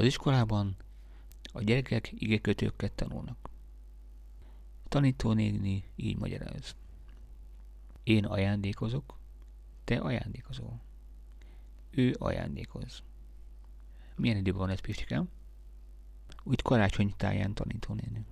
Az iskolában a gyerekek igékötőket tanulnak. Tanítónéni így magyaráz. Én ajándékozok, te ajándékozol. Ő ajándékoz. Milyen időben van ez, Pistikám? Úgy karácsony táján tanítónéni.